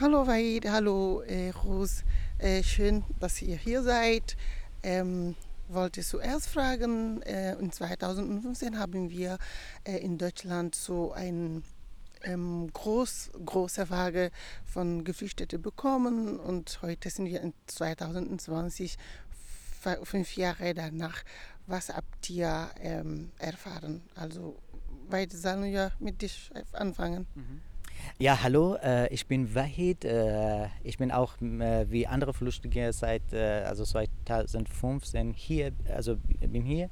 Hallo Waid, hallo äh, Ros. Äh, schön, dass ihr hier seid. Ähm, wollte zuerst fragen, äh, in 2015 haben wir äh, in Deutschland so ein ähm, groß, große Waage von Geflüchteten bekommen und heute sind wir in 2020, fünf Jahre danach. Was habt ihr ähm, erfahren? Also, beide sollen wir mit dir anfangen. Mhm. Ja, hallo, äh, ich bin Wahid. Äh, ich bin auch äh, wie andere Flüchtlinge seit also 2015 hier, also bin hier.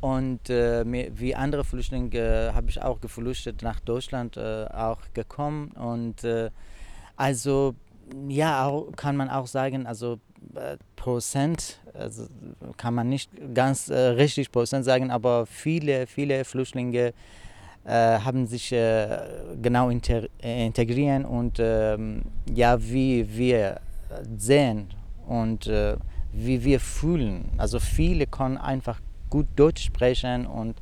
Und wie andere Flüchtlinge habe ich auch geflüchtet nach Deutschland auch gekommen. Und also ja, auch, kann man auch sagen, also Prozent, also kann man nicht ganz richtig Prozent sagen, aber viele, viele Flüchtlinge haben sich äh, genau äh, integrieren und ähm, ja, wie wir sehen und wie wir fühlen. Also viele können einfach gut Deutsch sprechen und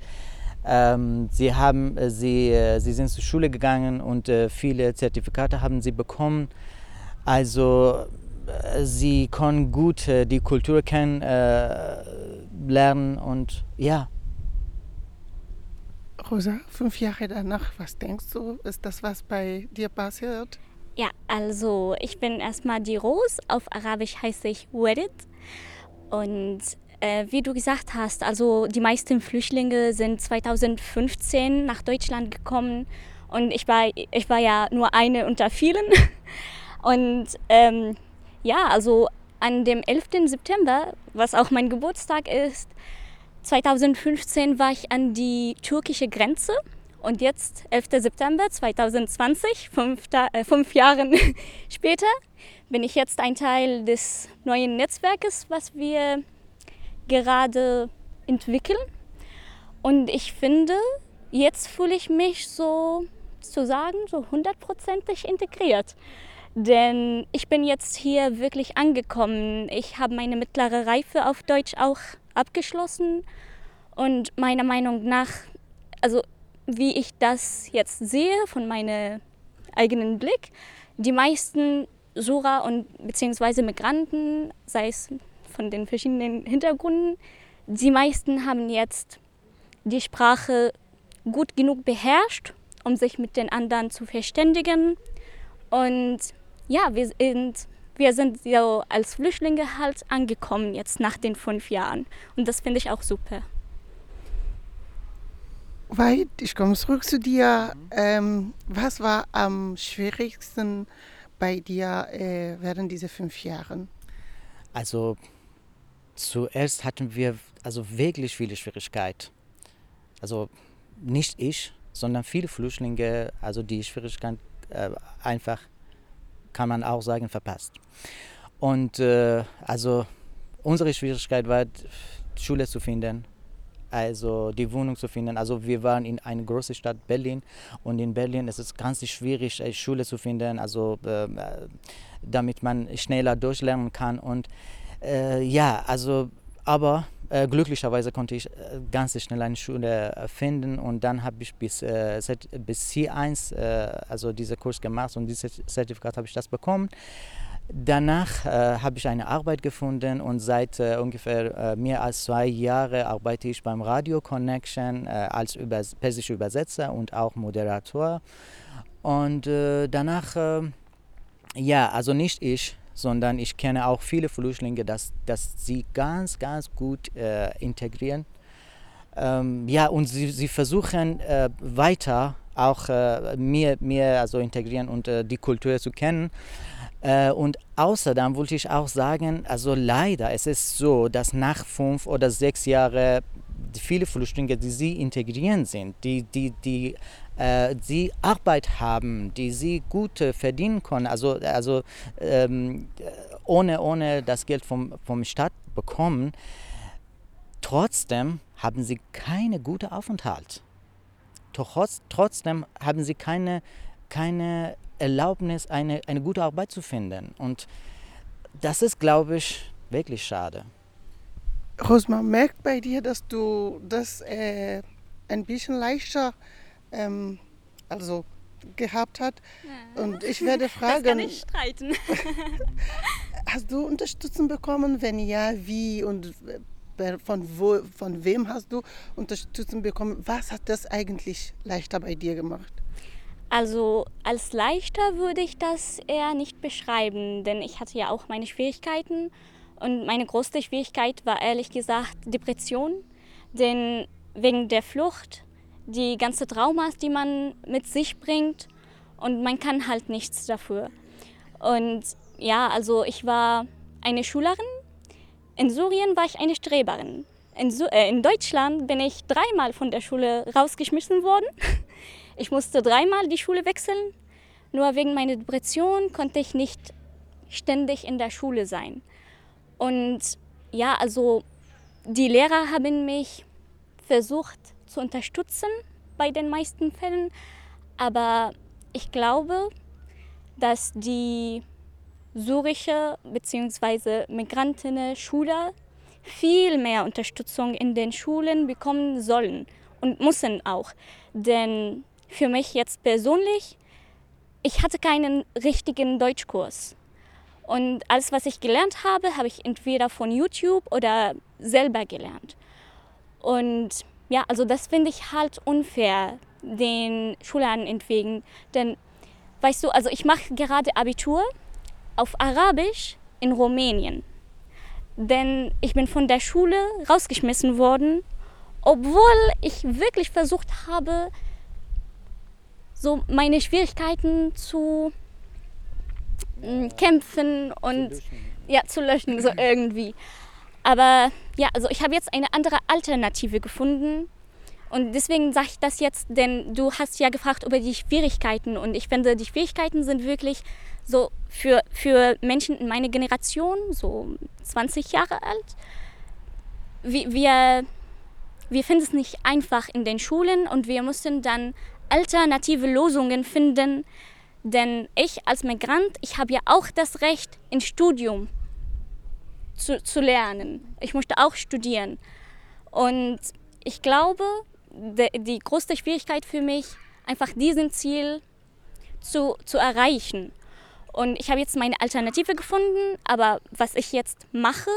ähm, sie, haben, sie, sie sind zur Schule gegangen und äh, viele Zertifikate haben sie bekommen. Also äh, sie können gut äh, die Kultur kennenlernen und ja, Rosa, fünf Jahre danach, was denkst du, ist das, was bei dir passiert? Ja, also ich bin erstmal die Rose, auf Arabisch heiße ich Wedit. Und äh, wie du gesagt hast, also die meisten Flüchtlinge sind 2015 nach Deutschland gekommen und ich war, ich war ja nur eine unter vielen. Und ähm, ja, also an dem 11. September, was auch mein Geburtstag ist, 2015 war ich an die türkische Grenze und jetzt, 11. September 2020, fünf, äh, fünf Jahre später, bin ich jetzt ein Teil des neuen Netzwerkes, was wir gerade entwickeln. Und ich finde, jetzt fühle ich mich so zu sagen, so hundertprozentig integriert. Denn ich bin jetzt hier wirklich angekommen. Ich habe meine mittlere Reife auf Deutsch auch abgeschlossen. Und meiner Meinung nach, also wie ich das jetzt sehe von meinem eigenen Blick, die meisten Sura und beziehungsweise Migranten, sei es von den verschiedenen Hintergründen, die meisten haben jetzt die Sprache gut genug beherrscht, um sich mit den anderen zu verständigen. Und ja, wir sind wir sind so als Flüchtlinge halt angekommen jetzt nach den fünf Jahren. Und das finde ich auch super. Weit, ich komme zurück zu dir. Ähm, was war am schwierigsten bei dir äh, während dieser fünf Jahren? Also zuerst hatten wir also wirklich viele Schwierigkeiten. Also nicht ich, sondern viele Flüchtlinge, also die Schwierigkeiten äh, einfach kann man auch sagen, verpasst. Und äh, also unsere Schwierigkeit war, Schule zu finden, also die Wohnung zu finden. Also wir waren in einer großen Stadt Berlin und in Berlin ist es ganz schwierig, eine Schule zu finden, also äh, damit man schneller durchlernen kann. Und äh, ja, also aber äh, glücklicherweise konnte ich äh, ganz schnell eine Schule äh, finden und dann habe ich bis, äh, bis C1 äh, also diesen Kurs gemacht und dieses Zertifikat habe ich das bekommen. Danach äh, habe ich eine Arbeit gefunden und seit äh, ungefähr äh, mehr als zwei Jahren arbeite ich beim Radio Connection als Übers persischer Übersetzer und auch Moderator. Und danach, ja, also nicht ich, sondern ich kenne auch viele Flüchtlinge, dass, dass sie ganz, ganz gut äh, integrieren. Ähm, ja, und sie, sie versuchen äh, weiter auch äh, mehr, mehr also integrieren und äh, die Kultur zu kennen. Äh, und außerdem wollte ich auch sagen, also leider es ist so, dass nach fünf oder sechs Jahren viele Flüchtlinge, die sie integrieren sind, die, die, die äh, sie Arbeit haben, die sie gut äh, verdienen können, also, also ähm, ohne, ohne das Geld vom, vom Staat bekommen, trotzdem haben sie keine gute Aufenthalt. Trotz, trotzdem haben sie keine, keine Erlaubnis, eine, eine gute Arbeit zu finden. Und das ist, glaube ich, wirklich schade. Rosma, merkt bei dir, dass du das äh, ein bisschen leichter ähm, also gehabt hat. Und ich werde Das kann fragen, ich streiten. hast du Unterstützung bekommen? Wenn ja, wie und wer- von, wo, von wem hast du Unterstützung bekommen? Was hat das eigentlich leichter bei dir gemacht? Also als leichter würde ich das eher nicht beschreiben, denn ich hatte ja auch meine Schwierigkeiten und meine größte Schwierigkeit war ehrlich gesagt Depression, denn wegen der Flucht, die ganze Traumas, die man mit sich bringt und man kann halt nichts dafür. Und ja, also ich war eine Schülerin, in Syrien war ich eine Streberin. In, Su äh, in Deutschland bin ich dreimal von der Schule rausgeschmissen worden. Ich musste dreimal die Schule wechseln. Nur wegen meiner Depression konnte ich nicht ständig in der Schule sein. Und ja, also die Lehrer haben mich versucht zu unterstützen bei den meisten Fällen. Aber ich glaube, dass die syrische bzw. Migrantinnen Schüler viel mehr Unterstützung in den Schulen bekommen sollen und müssen auch. Denn für mich jetzt persönlich, ich hatte keinen richtigen Deutschkurs. Und alles, was ich gelernt habe, habe ich entweder von YouTube oder selber gelernt. Und ja, also das finde ich halt unfair den Schülern entgegen. Denn, weißt du, also ich mache gerade Abitur auf Arabisch in Rumänien. Denn ich bin von der Schule rausgeschmissen worden, obwohl ich wirklich versucht habe, so meine Schwierigkeiten zu kämpfen und ja, zu löschen, so irgendwie. Aber ja, also ich habe jetzt eine andere Alternative gefunden. Und deswegen sage ich das jetzt, denn du hast ja gefragt über die Schwierigkeiten. Und ich finde, die Schwierigkeiten sind wirklich so für, für Menschen in meiner Generation, so 20 Jahre alt. Wir, wir, wir finden es nicht einfach in den Schulen und wir müssen dann alternative Lösungen finden. Denn ich als Migrant, ich habe ja auch das Recht, ins Studium zu, zu lernen. Ich möchte auch studieren. Und ich glaube, die größte Schwierigkeit für mich, einfach diesen Ziel zu, zu erreichen. Und ich habe jetzt meine Alternative gefunden, aber was ich jetzt mache,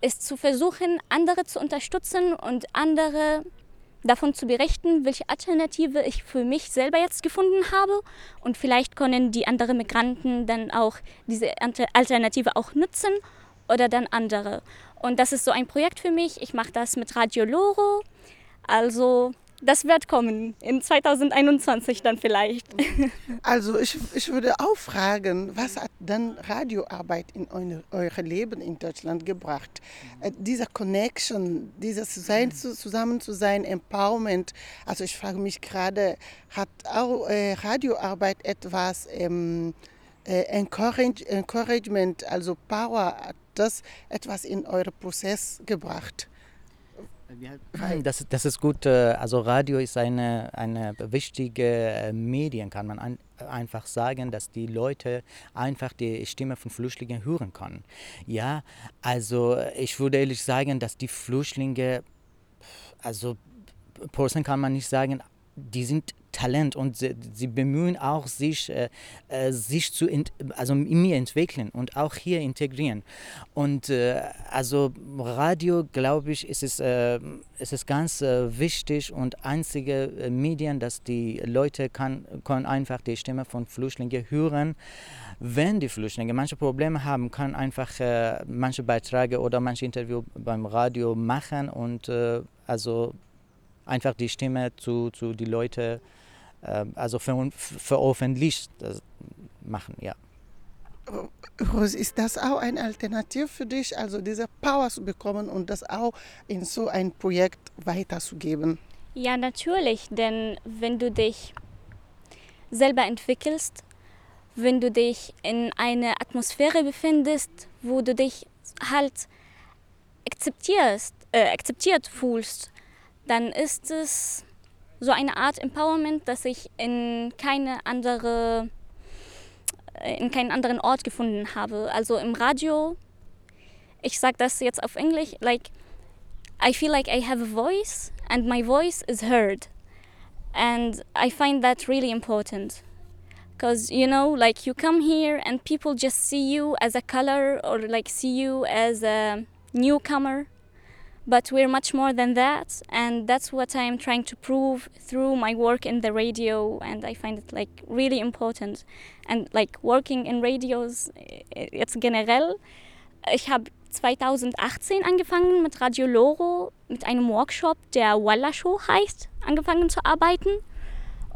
ist zu versuchen, andere zu unterstützen und andere davon zu berichten, welche Alternative ich für mich selber jetzt gefunden habe. Und vielleicht können die anderen Migranten dann auch diese Alternative auch nutzen oder dann andere. Und das ist so ein Projekt für mich. Ich mache das mit Radio Loro. Also das wird kommen, in 2021 dann vielleicht. Also ich, ich würde auch fragen, was hat dann Radioarbeit in eure, eure Leben in Deutschland gebracht? Äh, dieser Connection, dieses sein, zusammen zu sein, Empowerment. Also ich frage mich gerade, hat auch äh, Radioarbeit etwas ähm, äh, Encourage, Encouragement, also Power, hat das etwas in euren Prozess gebracht? Das, das ist gut. Also Radio ist eine, eine wichtige Medien, kann man ein, einfach sagen, dass die Leute einfach die Stimme von Flüchtlingen hören können. Ja, also ich würde ehrlich sagen, dass die Flüchtlinge, also Person kann man nicht sagen, die sind Talent und sie, sie bemühen auch sich, äh, sich zu also in mir entwickeln und auch hier integrieren. Und äh, also Radio, glaube ich, ist es, äh, ist es ganz wichtig und einzige Medien, dass die Leute kann, können einfach die Stimme von Flüchtlingen hören. Wenn die Flüchtlinge manche Probleme haben, kann einfach manche Beiträge oder manche Interview beim Radio machen und also einfach die Stimme zu, zu die Leute also ver veröffentlicht machen, ja. Rose, ist das auch eine Alternative für dich, also diese Power zu bekommen und das auch in so ein Projekt weiterzugeben? Ja, natürlich, denn wenn du dich selber entwickelst, wenn du dich in einer Atmosphäre befindest, wo du dich halt akzeptierst, äh, akzeptiert fühlst, dann ist es so eine Art Empowerment, das ich in keine andere in keinen anderen Ort gefunden habe. Also im Radio, ich sage das jetzt auf Englisch, like I feel like I have a voice and my voice is heard. And I find that really important. because you know like you come here and people just see you as a color or like see you as a newcomer but we're much more than that and that's what i'm trying to prove through my work in the radio and i find it like really important. And like working in radios jetzt generell ich habe 2018 angefangen mit Radio Loro mit einem Workshop der Walla Show heißt angefangen zu arbeiten.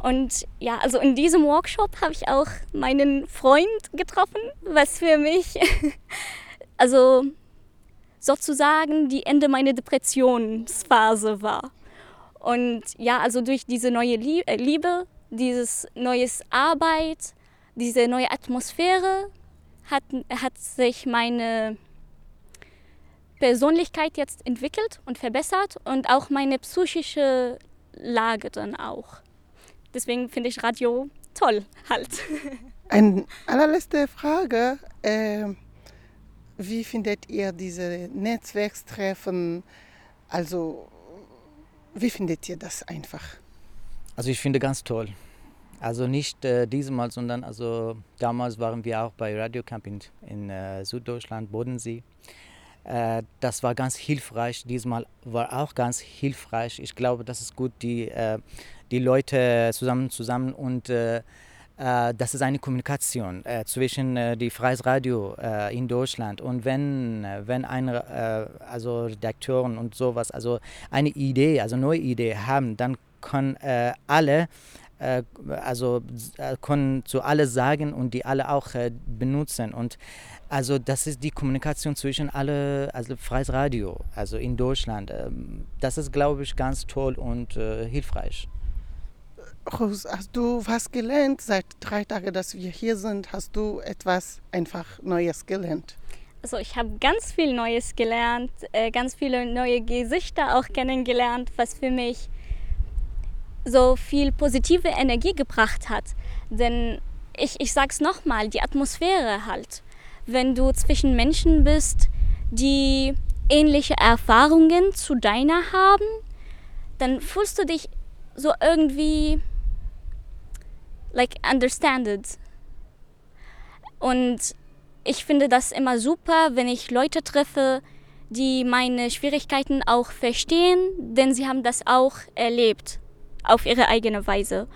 Und ja, also in diesem Workshop habe ich auch meinen Freund getroffen, was für mich, also sozusagen die Ende meiner Depressionsphase war. Und ja, also durch diese neue äh, Liebe, dieses neues Arbeit, diese neue Atmosphäre hat, hat sich meine Persönlichkeit jetzt entwickelt und verbessert und auch meine psychische Lage dann auch deswegen finde ich Radio toll halt. Eine allerletzte Frage. Äh, wie findet ihr diese Netzwerkstreffen? Also, wie findet ihr das einfach? Also ich finde ganz toll. Also nicht äh, diesmal, sondern also damals waren wir auch bei Radio Camp in, äh, Süddeutschland, Bodensee. Äh, das war ganz hilfreich. Diesmal war auch ganz hilfreich. Ich glaube, das ist gut, die äh, die Leute zusammen zusammen und äh, das ist eine Kommunikation äh, zwischen äh, die Freies Radio äh, in Deutschland. Und wenn wenn eine äh, also Redakteuren und sowas also eine Idee also neue Idee haben dann können äh, alle also können zu alle sagen und die alle auch benutzen. Und also das ist die Kommunikation zwischen alle also freies Radio also in Deutschland. Ähm, das ist glaube ich ganz toll und hilfreich hast du was gelernt seit drei Tagen, dass wir hier sind? Hast du etwas einfach Neues gelernt? Also ich habe ganz viel Neues gelernt, äh, ganz viele neue Gesichter auch kennengelernt, was für mich so viel positive Energie gebracht hat. Denn ich, ich sage es nochmal, die Atmosphäre halt. Wenn du zwischen Menschen bist, die ähnliche Erfahrungen zu deiner haben, dann fühlst du dich so irgendwie like understand it. Und ich finde das immer super, wenn ich Leute treffe, die meine Schwierigkeiten auch verstehen, denn sie haben das auch erlebt auf ihre eigene Weise.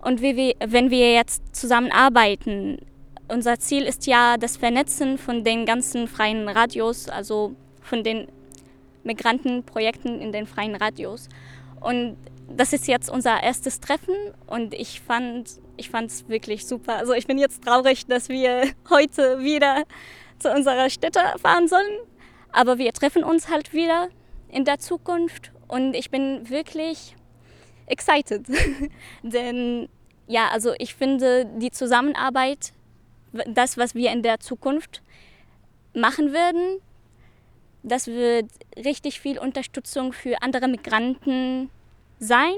Und wir, wenn wir jetzt zusammenarbeiten, unser Ziel ist ja das Vernetzen von den ganzen freien Radios, also von den Migrantenprojekten in den freien Radios. Und das ist jetzt unser erstes Treffen und ich fand ich es wirklich super. Also ich bin jetzt traurig, dass wir heute wieder zu unserer Stätte fahren sollen, aber wir treffen uns halt wieder in der Zukunft und ich bin wirklich excited, denn ja, also ich finde die Zusammenarbeit, das, was wir in der Zukunft machen werden, das wird richtig viel Unterstützung für andere Migranten sein,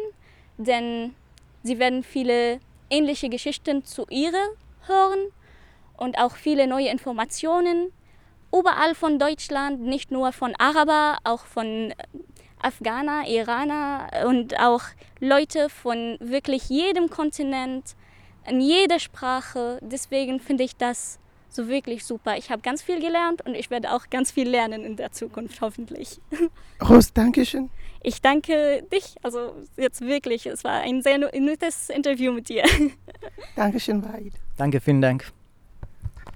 denn sie werden viele ähnliche Geschichten zu ihre hören und auch viele neue Informationen überall von Deutschland, nicht nur von Araber, auch von Afghaner, Iraner und auch Leute von wirklich jedem Kontinent, in jeder Sprache. Deswegen finde ich das so wirklich super. Ich habe ganz viel gelernt und ich werde auch ganz viel lernen in der Zukunft, hoffentlich. Ros, danke schön. Ich danke dich, also jetzt wirklich, es war ein sehr nettes Interview mit dir. Dankeschön, Waid. Danke, vielen Dank.